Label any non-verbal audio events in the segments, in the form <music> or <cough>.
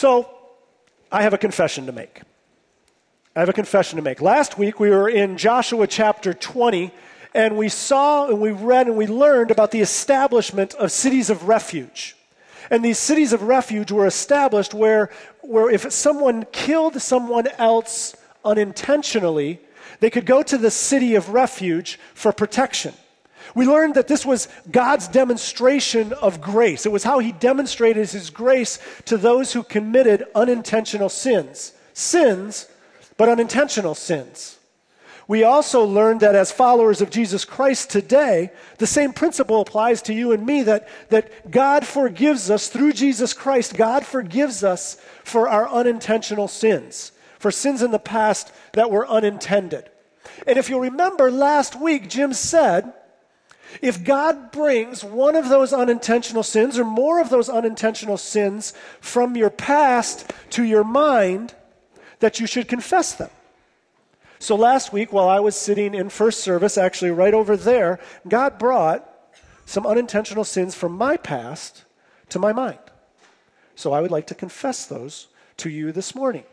So, I have a confession to make. I have a confession to make. Last week we were in Joshua chapter 20, and we saw and we read and we learned about the establishment of cities of refuge. And these cities of refuge were established where, where if someone killed someone else unintentionally, they could go to the city of refuge for protection. We learned that this was God's demonstration of grace. It was how he demonstrated his grace to those who committed unintentional sins. Sins, but unintentional sins. We also learned that as followers of Jesus Christ today, the same principle applies to you and me that, that God forgives us through Jesus Christ. God forgives us for our unintentional sins, for sins in the past that were unintended. And if you'll remember last week, Jim said if God brings one of those unintentional sins or more of those unintentional sins from your past to your mind, that you should confess them. So last week, while I was sitting in first service, actually right over there, God brought some unintentional sins from my past to my mind. So I would like to confess those to you this morning.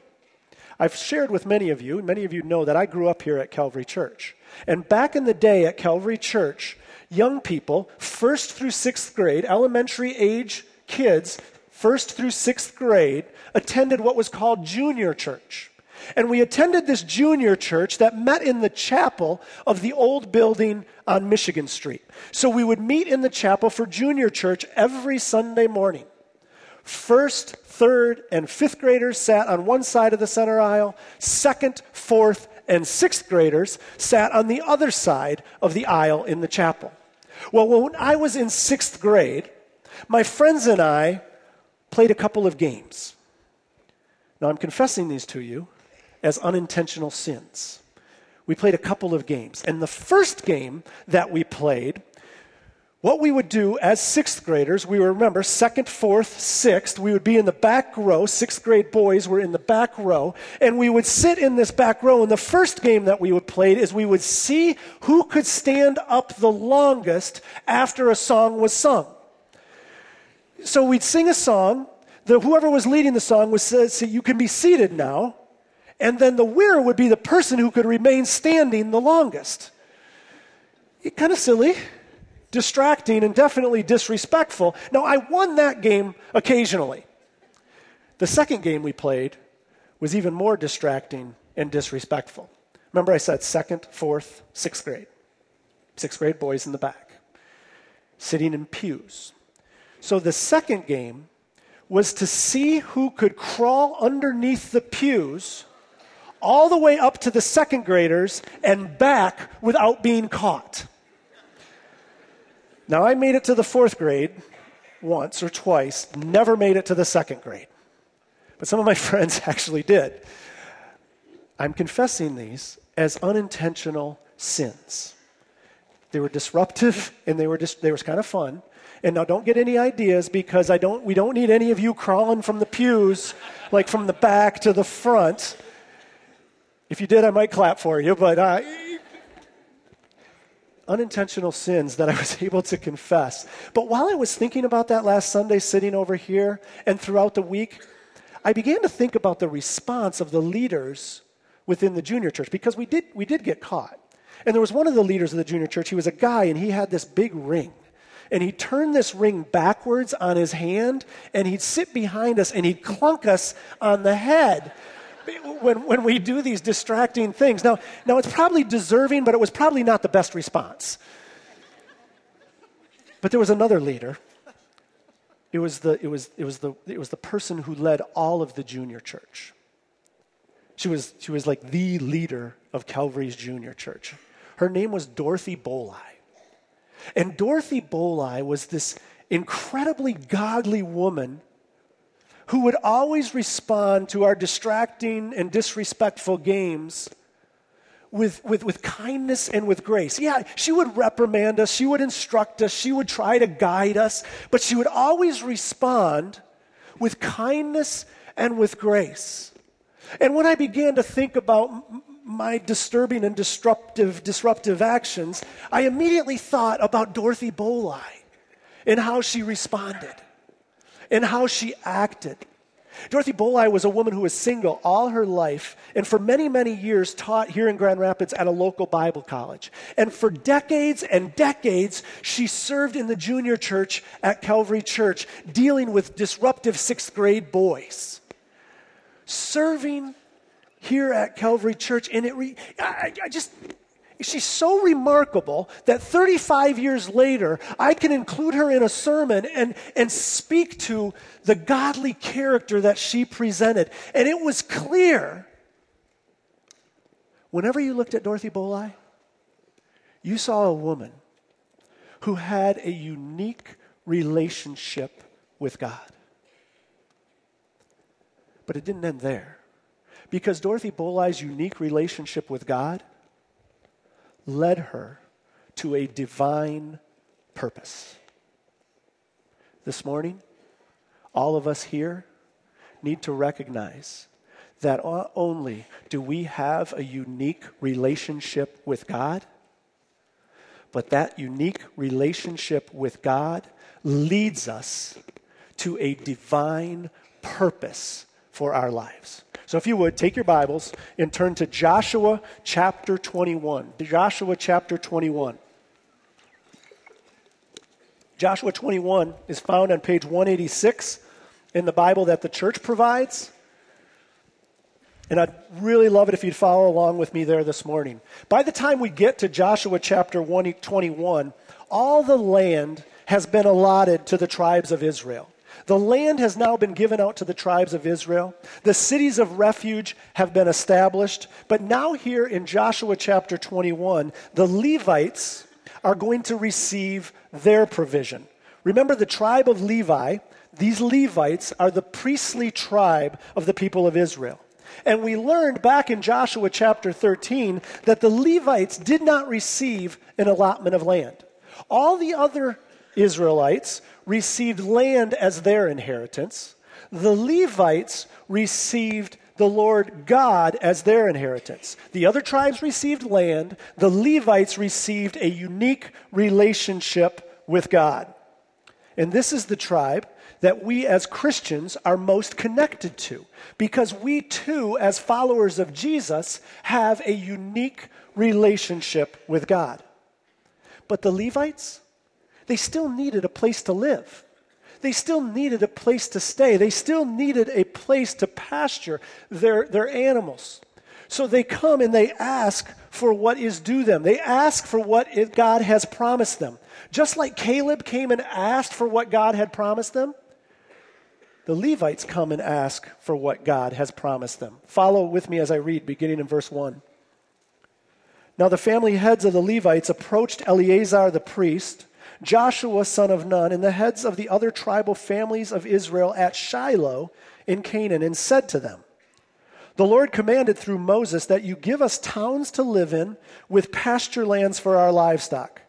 I've shared with many of you, and many of you know that I grew up here at Calvary Church. And back in the day at Calvary Church, young people, first through sixth grade, elementary age kids, first through sixth grade, attended what was called junior church. And we attended this junior church that met in the chapel of the old building on Michigan Street. So we would meet in the chapel for junior church every Sunday morning. First, third, and fifth graders sat on one side of the center aisle. Second, fourth, and sixth graders sat on the other side of the aisle in the chapel. Well, when I was in sixth grade, my friends and I played a couple of games. Now, I'm confessing these to you as unintentional sins. We played a couple of games. And the first game that we played what we would do as sixth graders, we would remember second, fourth, sixth, we would be in the back row. Sixth grade boys were in the back row. And we would sit in this back row. And the first game that we would play is we would see who could stand up the longest after a song was sung. So we'd sing a song. The, whoever was leading the song would say, You can be seated now. And then the winner would be the person who could remain standing the longest. Kind of silly distracting and definitely disrespectful. Now, I won that game occasionally. The second game we played was even more distracting and disrespectful. Remember, I said second, fourth, sixth grade. Sixth grade boys in the back, sitting in pews. So the second game was to see who could crawl underneath the pews all the way up to the second graders and back without being caught. Now, I made it to the fourth grade once or twice, never made it to the second grade. But some of my <laughs> friends actually did. I'm confessing these as unintentional sins. They were disruptive and they were, dis- they were kind of fun. And now don't get any ideas because I don't, we don't need any of you crawling from the pews, like from the back to the front. If you did, I might clap for you, but uh, unintentional sins that I was <laughs> able to confess. But while I was thinking about that last Sunday, sitting over here, and throughout the week, I began to think about the response of the leaders within the junior church because we did, we did get caught. And there was one of the leaders of the junior church, he was a guy, and he had this big ring. And he turned this ring backwards on his hand, and he'd sit behind us and he'd clunk us on the head when, when we do these distracting things. Now, now, it's probably deserving, but it was probably not the best response. But there was another leader. It was the, it was, it was the, it was the person who led all of the junior church. She was, she was like the leader of Calvary's junior church. Her name was Dorothy Bolai. And Dorothy Bolai was this incredibly godly woman who would always respond to our distracting and disrespectful games with, with, with kindness and with grace. Yeah, she would reprimand us, she would instruct us, she would try to guide us, but she would always respond with kindness and with grace. And when I began to think about my disturbing and disruptive, disruptive actions, I immediately thought about Dorothy Bolai and how she responded and how she acted. Dorothy Bolai was a woman who was single all her life and for many, many years taught here in Grand Rapids at a local Bible college. And for decades and decades, she served in the junior church at Calvary Church, dealing with disruptive sixth grade boys. Serving here at Calvary Church, and it re- I, I just She's so remarkable that 35 years later, I can include her in a sermon and, and speak to the godly character that she presented. And it was clear whenever you looked at Dorothy Bolai, you saw a woman who had a unique relationship with God. But it didn't end there. Because Dorothy Bolai's unique relationship with God led her to a divine purpose. This morning, all of us here need to recognize that not only do we have a unique relationship with God, but that unique relationship with God leads us to a divine purpose for our lives. So, if you would, take your Bibles and turn to Joshua chapter 21. Joshua chapter 21. Joshua 21 is found on page 186 in the Bible that the church provides. And I'd really love it if you'd follow along with me there this morning. By the time we get to Joshua chapter 21, all the land has been allotted to the tribes of Israel. The land has now been given out to the tribes of Israel. The cities of refuge have been established. But now, here in Joshua chapter 21, the Levites are going to receive their provision. Remember, the tribe of Levi, these Levites are the priestly tribe of the people of Israel. And we learned back in Joshua chapter 13 that the Levites did not receive an allotment of land. All the other Israelites received land as their inheritance. The Levites received the Lord God as their inheritance. The other tribes received land. The Levites received a unique relationship with God. And this is the tribe that we as Christians are most connected to because we too, as followers of Jesus, have a unique relationship with God. But the Levites, they still needed a place to live. They still needed a place to stay. They still needed a place to pasture their, their animals. So they come and they ask for what is due them. They ask for what it, God has promised them. Just like Caleb came and asked for what God had promised them, the Levites come and ask for what God has promised them. Follow with me as I read, beginning in verse 1. Now the family heads of the Levites approached Eleazar the priest Joshua, son of Nun, and the heads of the other tribal families of Israel at Shiloh in Canaan, and said to them, The Lord commanded through Moses that you give us towns to live in with pasture lands for our livestock.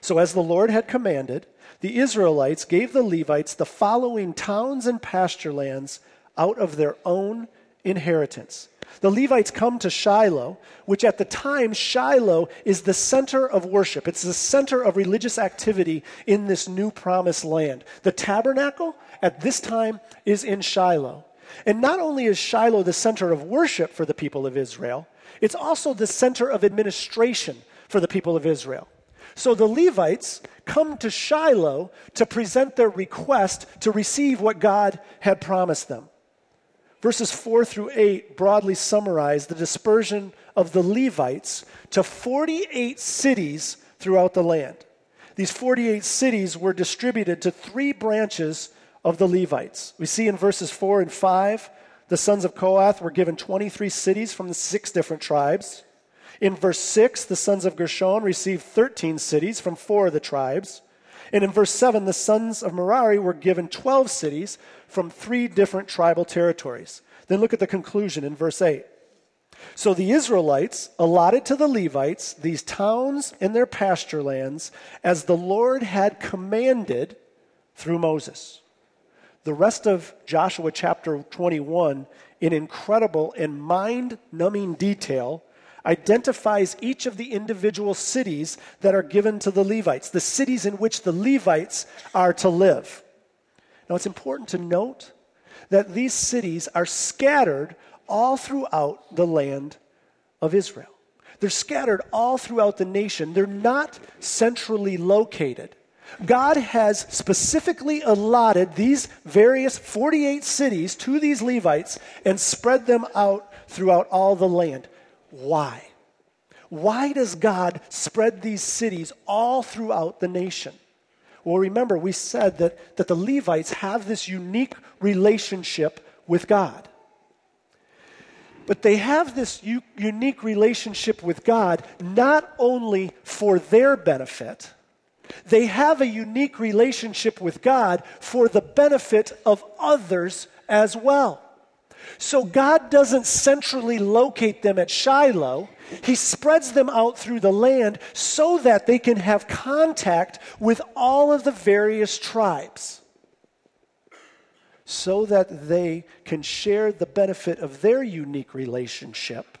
So, as the Lord had commanded, the Israelites gave the Levites the following towns and pasture lands out of their own inheritance. The Levites come to Shiloh, which at the time, Shiloh is the center of worship. It's the center of religious activity in this new promised land. The tabernacle at this time is in Shiloh. And not only is Shiloh the center of worship for the people of Israel, it's also the center of administration for the people of Israel. So the Levites come to Shiloh to present their request to receive what God had promised them. Verses 4 through 8 broadly summarize the dispersion of the Levites to 48 cities throughout the land. These 48 cities were distributed to three branches of the Levites. We see in verses 4 and 5, the sons of Kohath were given 23 cities from the six different tribes. In verse 6, the sons of Gershon received 13 cities from four of the tribes. And in verse 7, the sons of Merari were given 12 cities from three different tribal territories. Then look at the conclusion in verse 8. So the Israelites allotted to the Levites these towns and their pasture lands as the Lord had commanded through Moses. The rest of Joshua chapter 21, in incredible and mind numbing detail, identifies each of the individual cities that are given to the Levites, the cities in which the Levites are to live. Now, it's important to note that these cities are scattered all throughout the land of Israel. They're scattered all throughout the nation. They're not centrally located. God has specifically allotted these various 48 cities to these Levites and spread them out throughout all the land. Why? Why does God spread these cities all throughout the nation? Well, remember, we said that, that the Levites have this unique relationship with God. But they have this u- unique relationship with God not only for their benefit, they have a unique relationship with God for the benefit of others as well. So God doesn't centrally locate them at Shiloh. He spreads them out through the land so that they can have contact with all of the various tribes. So that they can share the benefit of their unique relationship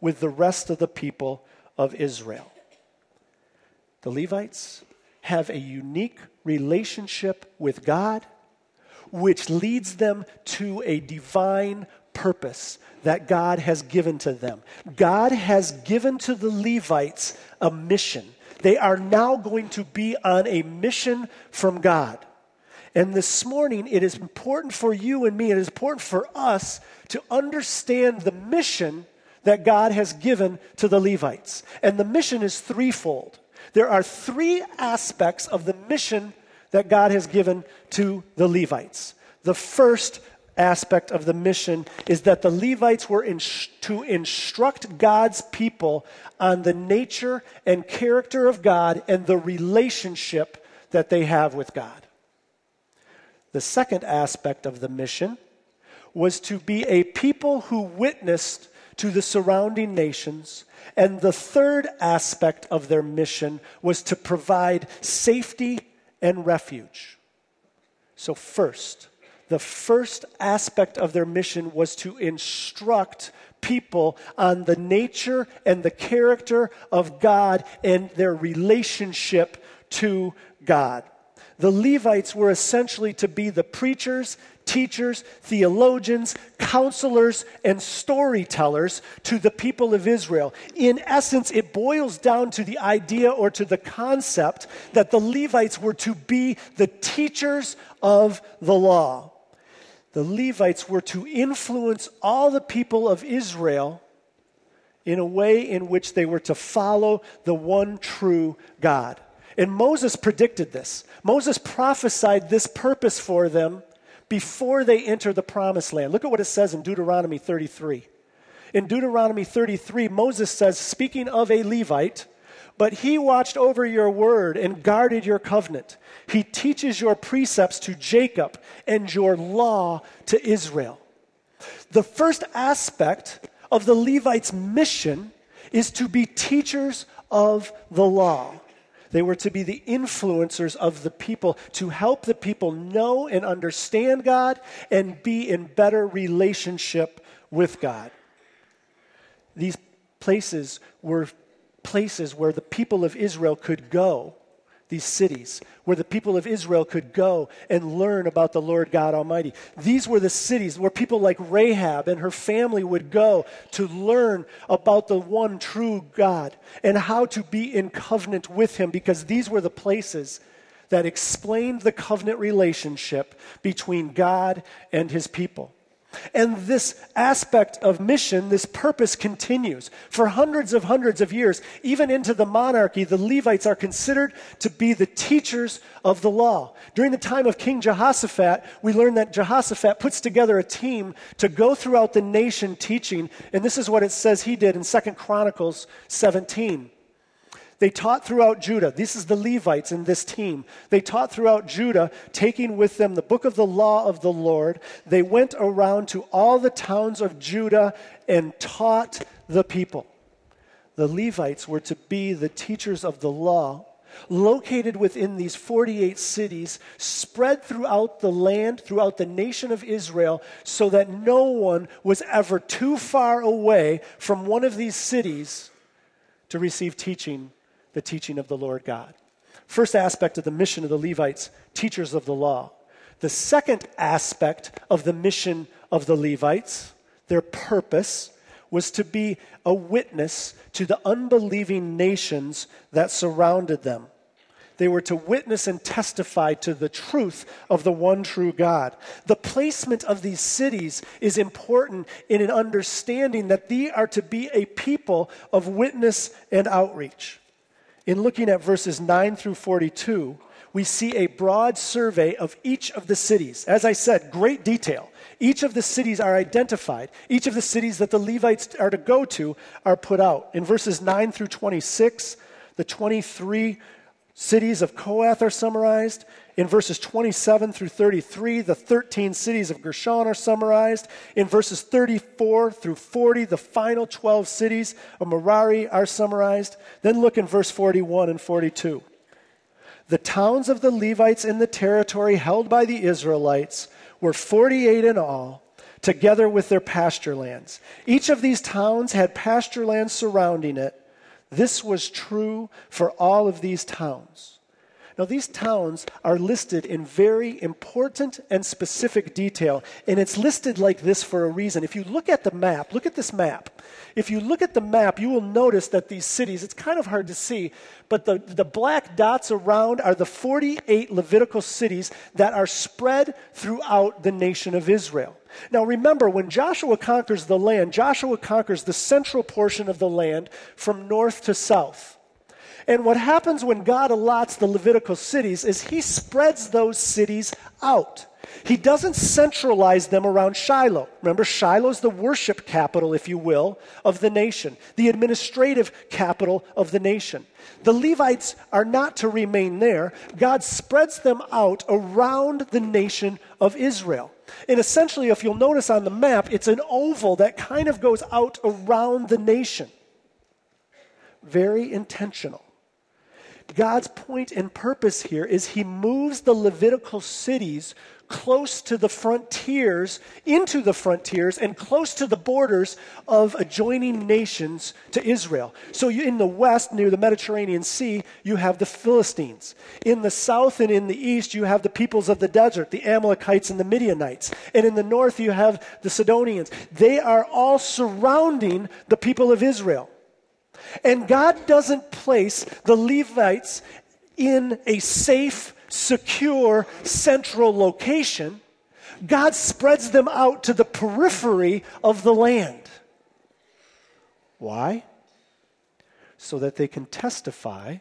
with the rest of the people of Israel. The Levites have a unique relationship with God which leads them to a divine purpose that God has given to them. God has given to the Levites a mission. They are now going to be on a mission from God. And this morning, it is important for you and me, it is important for us to understand the mission that God has given to the Levites. And the mission is threefold. There are three aspects of the mission that God has given to the Levites. The first aspect of the mission is that the Levites were in, to instruct God's people on the nature and character of God and the relationship that they have with God. The second aspect of the mission was to be a people who witnessed to the surrounding nations. And the third aspect of their mission was to provide safety and refuge. So, first, the first aspect of their mission was to instruct people on the nature and the character of God and their relationship to God. The Levites were essentially to be the preachers teachers, theologians, counselors, and storytellers to the people of Israel. In essence, it boils down to the idea or to the concept that the Levites were to be the teachers of the law. The Levites were to influence all the people of Israel in a way in which they were to follow the one true God. And Moses predicted this. Moses prophesied this purpose for them before they enter the promised land. Look at what it says in Deuteronomy 33. In Deuteronomy 33, Moses says, speaking of a Levite, but he watched over your word and guarded your covenant. He teaches your precepts to Jacob and your law to Israel. The first aspect of the Levites' mission is to be teachers of the law. They were to be the influencers of the people to help the people know and understand God and be in better relationship with God. These places were places where the people of Israel could go these cities where the people of Israel could go and learn about the Lord God Almighty. These were the cities where people like Rahab and her family would go to learn about the one true God and how to be in covenant with Him because these were the places that explained the covenant relationship between God and His people. And this aspect of mission, this purpose continues. For hundreds of hundreds of years, even into the monarchy, the Levites are considered to be the teachers of the law. During the time of King Jehoshaphat, we learn that Jehoshaphat puts together a team to go throughout the nation teaching. And this is what it says he did in Second Chronicles 17. They taught throughout Judah. This is the Levites in this team. They taught throughout Judah, taking with them the book of the law of the Lord. They went around to all the towns of Judah and taught the people. The Levites were to be the teachers of the law, located within these 48 cities, spread throughout the land, throughout the nation of Israel, so that no one was ever too far away from one of these cities to receive teaching the teaching of the Lord God. First aspect of the mission of the Levites, teachers of the law. The second aspect of the mission of the Levites, their purpose, was to be a witness to the unbelieving nations that surrounded them. They were to witness and testify to the truth of the one true God. The placement of these cities is important in an understanding that they are to be a people of witness and outreach. In looking at verses 9 through 42, we see a broad survey of each of the cities. As I said, great detail. Each of the cities are identified. Each of the cities that the Levites are to go to are put out. In verses 9 through 26, the 23 cities of Kohath are summarized. In verses 27 through 33, the 13 cities of Gershon are summarized. In verses 34 through 40, the final 12 cities of Merari are summarized. Then look in verse 41 and 42. The towns of the Levites in the territory held by the Israelites were 48 in all, together with their pasture lands. Each of these towns had pasture lands surrounding it. This was true for all of these towns. Now, these towns are listed in very important and specific detail, and it's listed like this for a reason. If you look at the map, look at this map. If you look at the map, you will notice that these cities, it's kind of hard to see, but the, the black dots around are the 48 Levitical cities that are spread throughout the nation of Israel. Now remember, when Joshua conquers the land, Joshua conquers the central portion of the land from north to south. And what happens when God allots the Levitical cities is he spreads those cities out. He doesn't centralize them around Shiloh. Remember, Shiloh is the worship capital, if you will, of the nation, the administrative capital of the nation. The Levites are not to remain there. God spreads them out around the nation of Israel. And essentially, if you'll notice on the map, it's an oval that kind of goes out around the nation. Very intentional. God's point and purpose here is he moves the Levitical cities close to the frontiers, into the frontiers, and close to the borders of adjoining nations to Israel. So, you, in the west, near the Mediterranean Sea, you have the Philistines. In the south and in the east, you have the peoples of the desert, the Amalekites and the Midianites. And in the north, you have the Sidonians. They are all surrounding the people of Israel. And God doesn't place the Levites in a safe, secure, central location. God spreads them out to the periphery of the land. Why? So that they can testify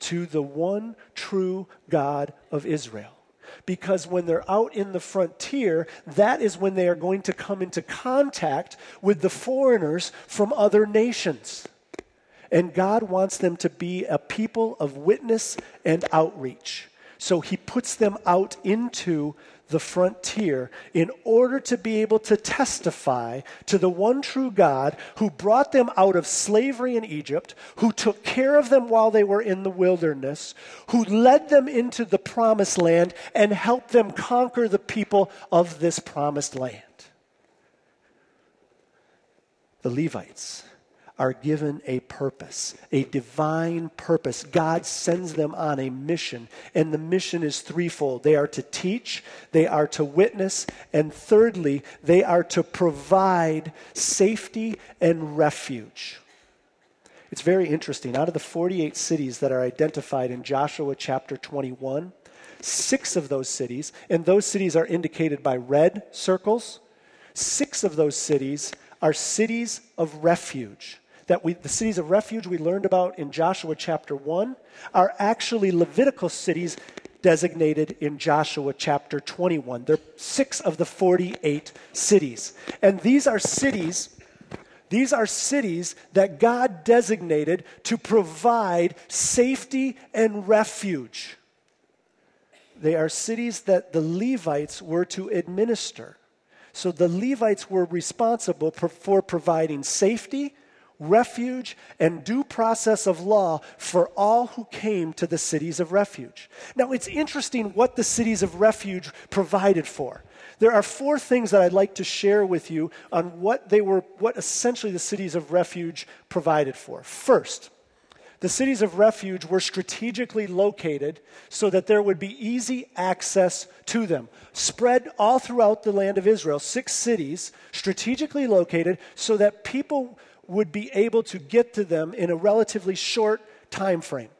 to the one true God of Israel. Because when they're out in the frontier, that is when they are going to come into contact with the foreigners from other nations. And God wants them to be a people of witness and outreach. So he puts them out into the frontier in order to be able to testify to the one true God who brought them out of slavery in Egypt, who took care of them while they were in the wilderness, who led them into the promised land and helped them conquer the people of this promised land. The Levites are given a purpose, a divine purpose. God sends them on a mission, and the mission is threefold they are to teach, they are to witness, and thirdly, they are to provide safety and refuge. It's very interesting. Out of the 48 cities that are identified in Joshua chapter 21, six of those cities, and those cities are indicated by red circles, six of those cities are cities of refuge that we, the cities of refuge we learned about in Joshua chapter 1 are actually Levitical cities designated in Joshua chapter 21. They're six of the 48 cities. And these are cities. These are cities that God designated to provide safety and refuge. They are cities that the Levites were to administer. So the Levites were responsible for providing safety refuge, and due process of law for all who came to the cities of refuge. Now, it's interesting what the cities of refuge provided for. There are four things that I'd like to share with you on what they were, what essentially the cities of refuge provided for. First, The cities of refuge were strategically located so that there would be easy access to them. Spread all throughout the land of Israel, six cities strategically located so that people would be able to get to them in a relatively short time frame.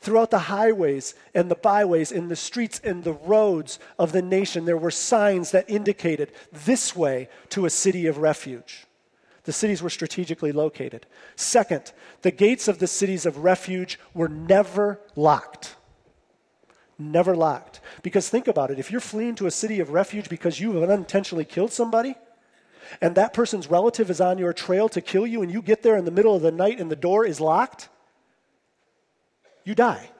Throughout the highways and the byways, in the streets and the roads of the nation, there were signs that indicated this way to a city of refuge. The cities were strategically located. Second, the gates of the cities of refuge were never locked. Never locked. Because think about it if you're fleeing to a city of refuge because you have unintentionally killed somebody, and that person's relative is on your trail to kill you, and you get there in the middle of the night and the door is locked, you die.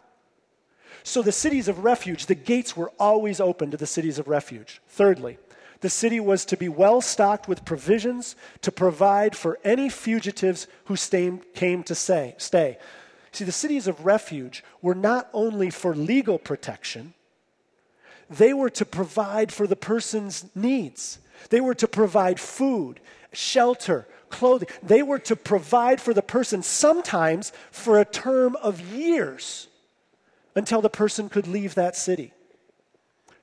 So the cities of refuge, the gates were always open to the cities of refuge. Thirdly, the city was to be well stocked with provisions to provide for any fugitives who stay, came to say, stay. See, the cities of refuge were not only for legal protection, they were to provide for the person's needs. They were to provide food, shelter, clothing. They were to provide for the person sometimes for a term of years until the person could leave that city.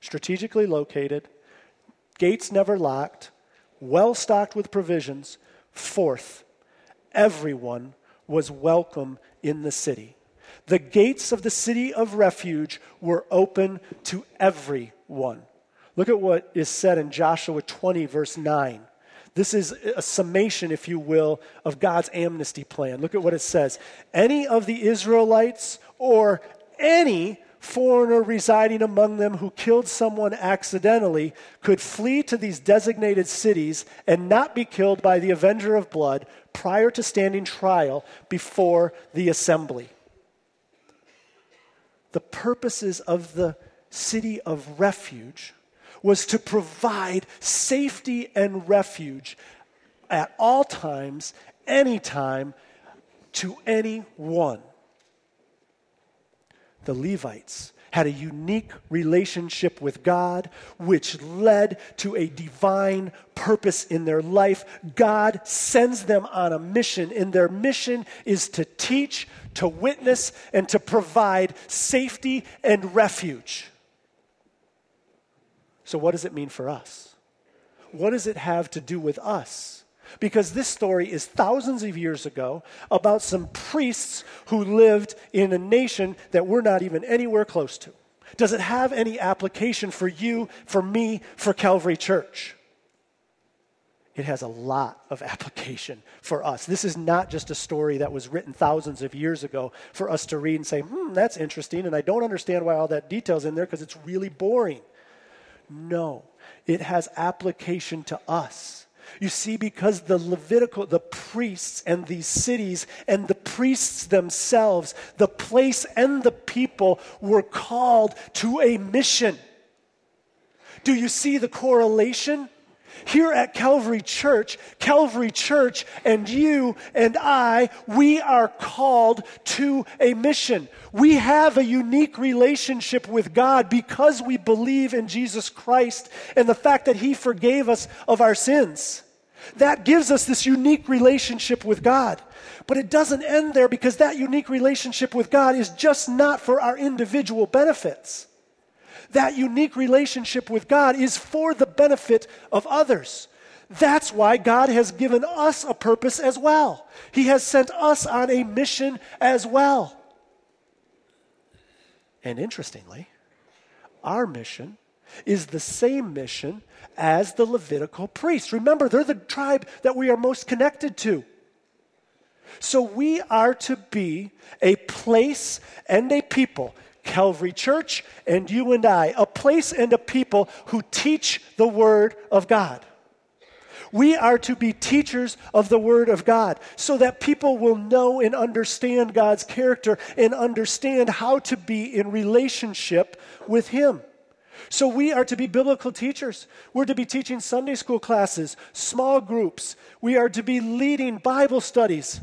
Strategically located, gates never locked, well stocked with provisions. Fourth, everyone was welcome in the city. The gates of the city of refuge were open to everyone. Look at what is said in Joshua 20, verse 9. This is a summation, if you will, of God's amnesty plan. Look at what it says. Any of the Israelites or any foreigner residing among them who killed someone accidentally could flee to these designated cities and not be killed by the avenger of blood prior to standing trial before the assembly. The purposes of the city of refuge was to provide safety and refuge at all times, anytime, to anyone. The Levites had a unique relationship with God, which led to a divine purpose in their life. God sends them on a mission, and their mission is to teach, to witness, and to provide safety and refuge. So, what does it mean for us? What does it have to do with us? Because this story is thousands of years ago about some priests who lived in a nation that we're not even anywhere close to. Does it have any application for you, for me, for Calvary Church? It has a lot of application for us. This is not just a story that was written thousands of years ago for us to read and say, hmm, that's interesting, and I don't understand why all that detail's in there because it's really boring. No, it has application to us. You see, because the Levitical, the priests and these cities and the priests themselves, the place and the people were called to a mission. Do you see the correlation? Here at Calvary Church, Calvary Church and you and I, we are called to a mission. We have a unique relationship with God because we believe in Jesus Christ and the fact that He forgave us of our sins. That gives us this unique relationship with God. But it doesn't end there because that unique relationship with God is just not for our individual benefits that unique relationship with God is for the benefit of others. That's why God has given us a purpose as well. He has sent us on a mission as well. And interestingly, our mission is the same mission as the Levitical priests. Remember, they're the tribe that we are most connected to. So we are to be a place and a people Calvary Church and you and I, a place and a people who teach the Word of God. We are to be teachers of the Word of God so that people will know and understand God's character and understand how to be in relationship with Him. So we are to be biblical teachers. We're to be teaching Sunday school classes, small groups. We are to be leading Bible studies.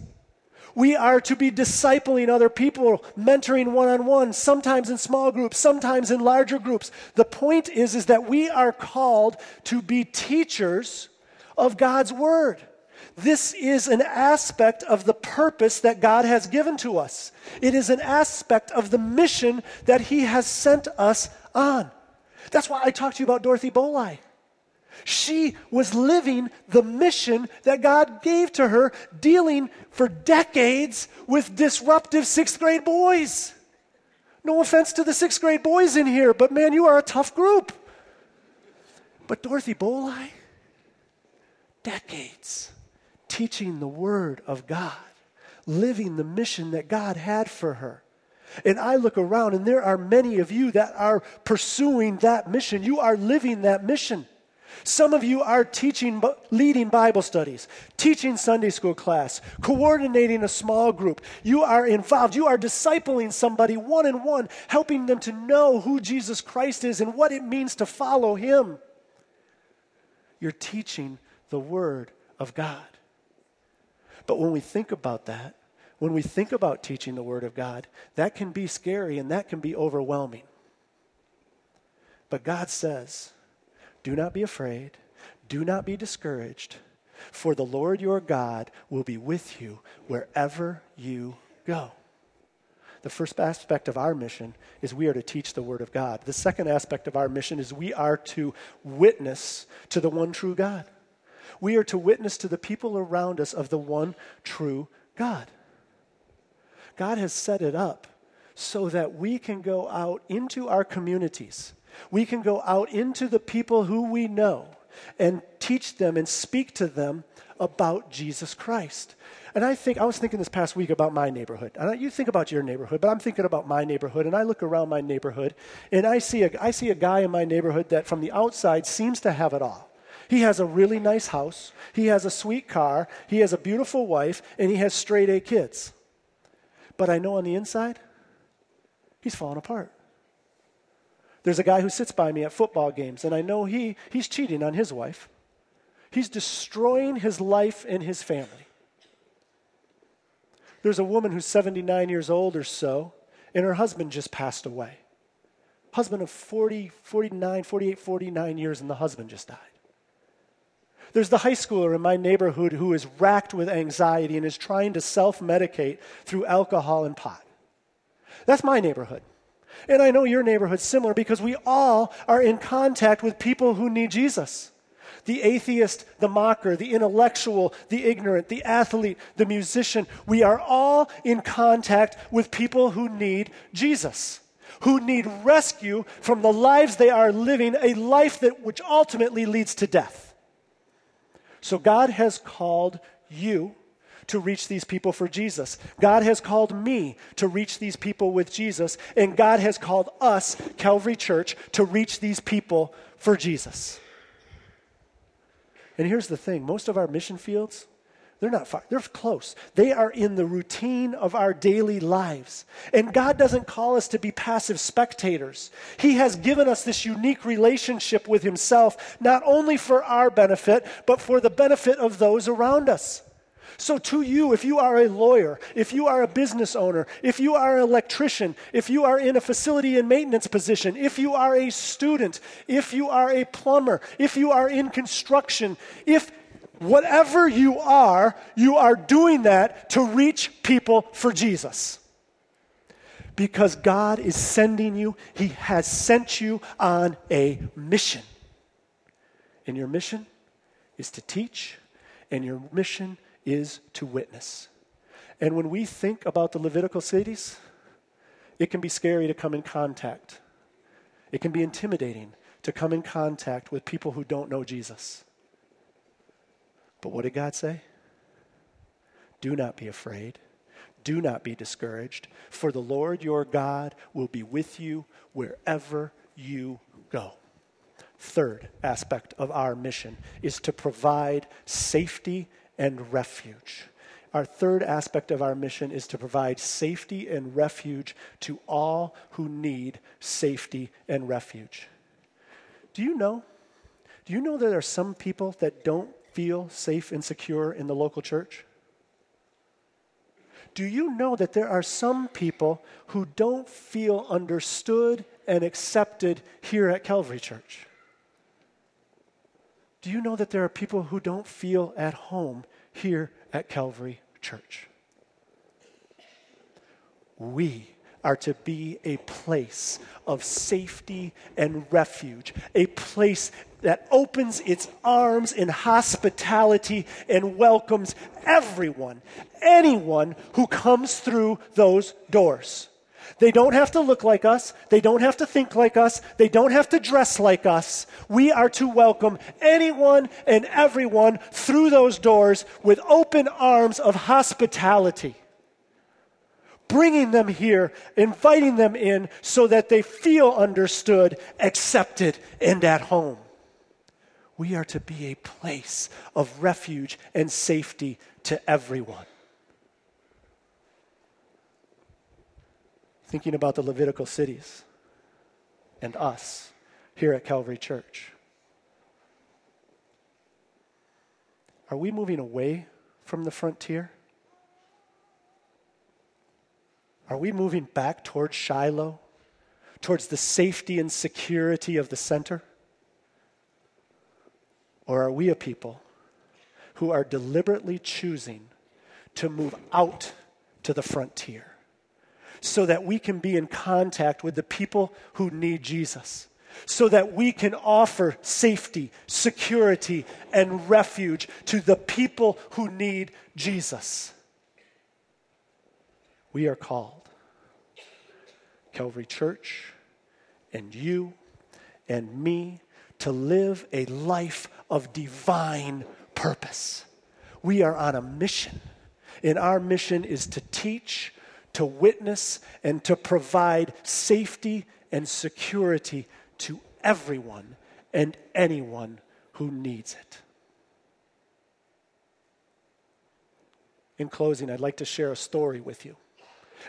We are to be discipling other people, mentoring one on one, sometimes in small groups, sometimes in larger groups. The point is, is that we are called to be teachers of God's Word. This is an aspect of the purpose that God has given to us. It is an aspect of the mission that He has sent us on. That's why I talked to you about Dorothy Bolai. She was living the mission that God gave to her, dealing for decades with disruptive sixth grade boys. No offense to the sixth grade boys in here, but man, you are a tough group. But Dorothy Bolai, decades teaching the Word of God, living the mission that God had for her. And I look around, and there are many of you that are pursuing that mission. You are living that mission. Some of you are teaching, leading Bible studies, teaching Sunday school class, coordinating a small group. You are involved. You are discipling somebody one on one, helping them to know who Jesus Christ is and what it means to follow him. You're teaching the Word of God. But when we think about that, when we think about teaching the Word of God, that can be scary and that can be overwhelming. But God says, do not be afraid, do not be discouraged, for the Lord your God will be with you wherever you go. The first aspect of our mission is we are to teach the Word of God. The second aspect of our mission is we are to witness to the one true God. We are to witness to the people around us of the one true God. God has set it up so that we can go out into our communities. We can go out into the people who we know and teach them and speak to them about Jesus Christ. And I think, I was thinking this past week about my neighborhood. And you think about your neighborhood, but I'm thinking about my neighborhood. And I look around my neighborhood and I see a, I see a guy in my neighborhood that from the outside seems to have it all. He has a really nice house, he has a sweet car, he has a beautiful wife, and he has straight A kids. But I know on the inside, he's falling apart. There's a guy who sits by me at football games, and I know he, he's cheating on his wife. He's destroying his life and his family. There's a woman who's 79 years old or so, and her husband just passed away. Husband of 40, 49, 48, 49 years, and the husband just died. There's the high schooler in my neighborhood who is racked with anxiety and is trying to self medicate through alcohol and pot. That's my neighborhood. And I know your neighborhood's similar because we all are in contact with people who need Jesus. The atheist, the mocker, the intellectual, the ignorant, the athlete, the musician, we are all in contact with people who need Jesus, who need rescue from the lives they are living, a life that which ultimately leads to death. So God has called you to reach these people for Jesus. God has called me to reach these people with Jesus. And God has called us, Calvary Church, to reach these people for Jesus. And here's the thing most of our mission fields, they're not far, they're close. They are in the routine of our daily lives. And God doesn't call us to be passive spectators. He has given us this unique relationship with Himself, not only for our benefit, but for the benefit of those around us. So, to you, if you are a lawyer, if you are a business owner, if you are an electrician, if you are in a facility and maintenance position, if you are a student, if you are a plumber, if you are in construction, if Whatever you are, you are doing that to reach people for Jesus. Because God is sending you, He has sent you on a mission. And your mission is to teach, and your mission is to witness. And when we think about the Levitical cities, it can be scary to come in contact. It can be intimidating to come in contact with people who don't know Jesus. But what did God say? Do not be afraid. Do not be discouraged, for the Lord your God will be with you wherever you go. Third aspect of our mission is to provide safety and refuge. Our third aspect of our mission is to provide safety and refuge to all who need safety and refuge. Do you know? Do you know that there are some people that don't feel safe and secure in the local church? Do you know that there are some people who don't feel understood and accepted here at Calvary Church? Do you know that there are people who don't feel at home here at Calvary Church? We are to be a place of safety and refuge, a place that opens its arms in hospitality and welcomes everyone, anyone who comes through those doors. They don't have to look like us. They don't have to think like us. They don't have to dress like us. We are to welcome anyone and everyone through those doors with open arms of hospitality bringing them here, inviting them in so that they feel understood, accepted, and at home. We are to be a place of refuge and safety to everyone. Thinking about the Levitical cities and us here at Calvary Church. Are we moving away from the frontier? Are we moving back towards Shiloh, towards the safety and security of the center? Or are we a people who are deliberately choosing to move out to the frontier so that we can be in contact with the people who need Jesus? So that we can offer safety, security, and refuge to the people who need Jesus. We are called Calvary Church and you and me to live a life of divine purpose. We are on a mission, and our mission is to teach, to witness, and to provide safety and security to everyone and anyone who needs it. In closing, I'd like to share a story with you.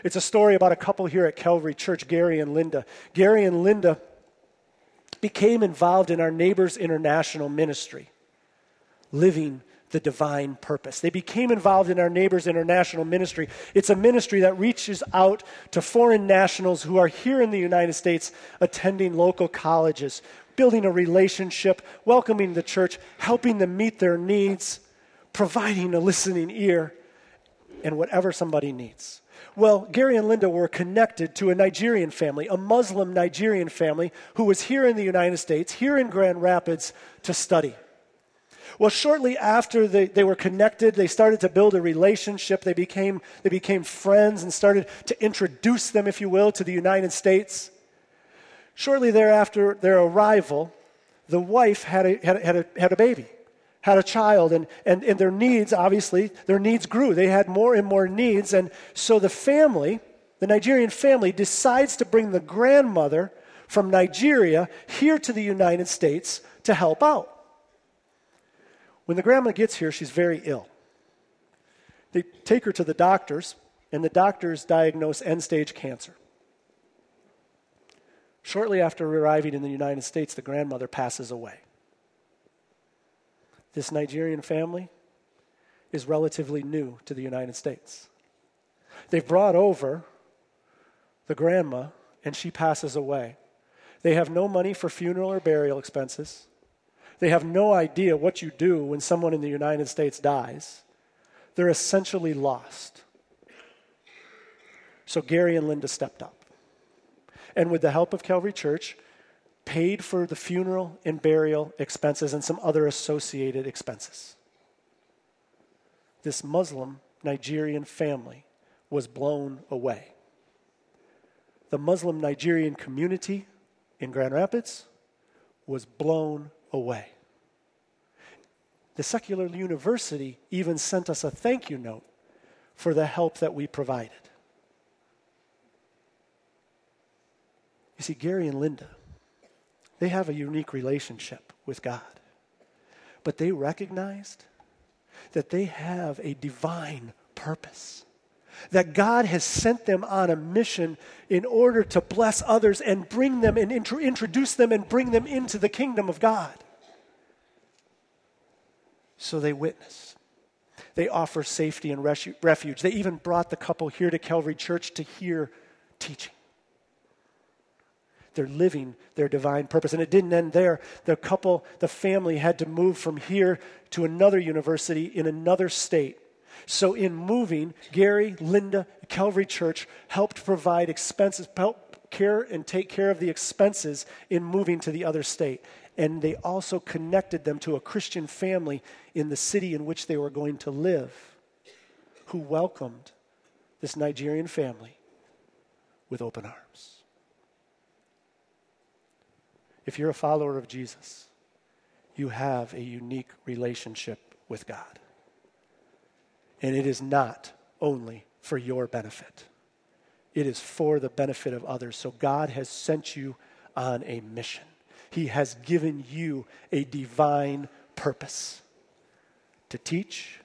It's a story about a couple here at Calvary Church, Gary and Linda. Gary and Linda became involved in our Neighbors International ministry, living the divine purpose. They became involved in our Neighbors International ministry. It's a ministry that reaches out to foreign nationals who are here in the United States attending local colleges, building a relationship, welcoming the church, helping them meet their needs, providing a listening ear, and whatever somebody needs. Well, Gary and Linda were connected to a Nigerian family, a Muslim Nigerian family who was here in the United States, here in Grand Rapids, to study. Well, shortly after they, they were connected, they started to build a relationship. They became, they became friends and started to introduce them, if you will, to the United States. Shortly thereafter their arrival, the wife had a, had a, had a, had a baby had a child, and, and, and their needs, obviously, their needs grew. They had more and more needs. And so the family, the Nigerian family, decides to bring the grandmother from Nigeria here to the United States to help out. When the grandma gets here, she's very ill. They take her to the doctors, and the doctors diagnose end stage cancer. Shortly after arriving in the United States, the grandmother passes away this Nigerian family is relatively new to the United States. They've brought over the grandma, and she passes away. They have no money for funeral or burial expenses. They have no idea what you do when someone in the United States dies. They're essentially lost. So Gary and Linda stepped up. And with the help of Calvary Church, paid for the funeral and burial expenses and some other associated expenses. This Muslim Nigerian family was blown away. The Muslim Nigerian community in Grand Rapids was blown away. The secular university even sent us a thank you note for the help that we provided. You see, Gary and Linda they have a unique relationship with God. But they recognized that they have a divine purpose. That God has sent them on a mission in order to bless others and bring them and intro- introduce them and bring them into the kingdom of God. So they witness. They offer safety and refuge. They even brought the couple here to Calvary Church to hear teaching. they're living their divine purpose. And it didn't end there. The couple, the family had to move from here to another university in another state. So, in moving, Gary, Linda, Calvary Church helped provide expenses, help care and take care of the expenses in moving to the other state. And they also connected them to a Christian family in the city in which they were going to live, who welcomed this Nigerian family with open arms. If you're a follower of Jesus, you have a unique relationship with God. And it is not only for your benefit, it is for the benefit of others. So God has sent you on a mission, He has given you a divine purpose to teach,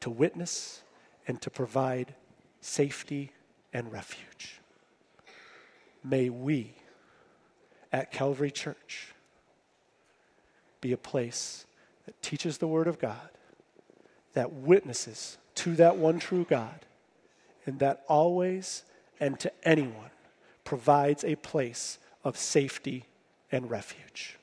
to witness, and to provide safety and refuge. May we at Calvary Church be a place that teaches the Word of God, that witnesses to that one true God, and that always and to anyone provides a place of safety and refuge.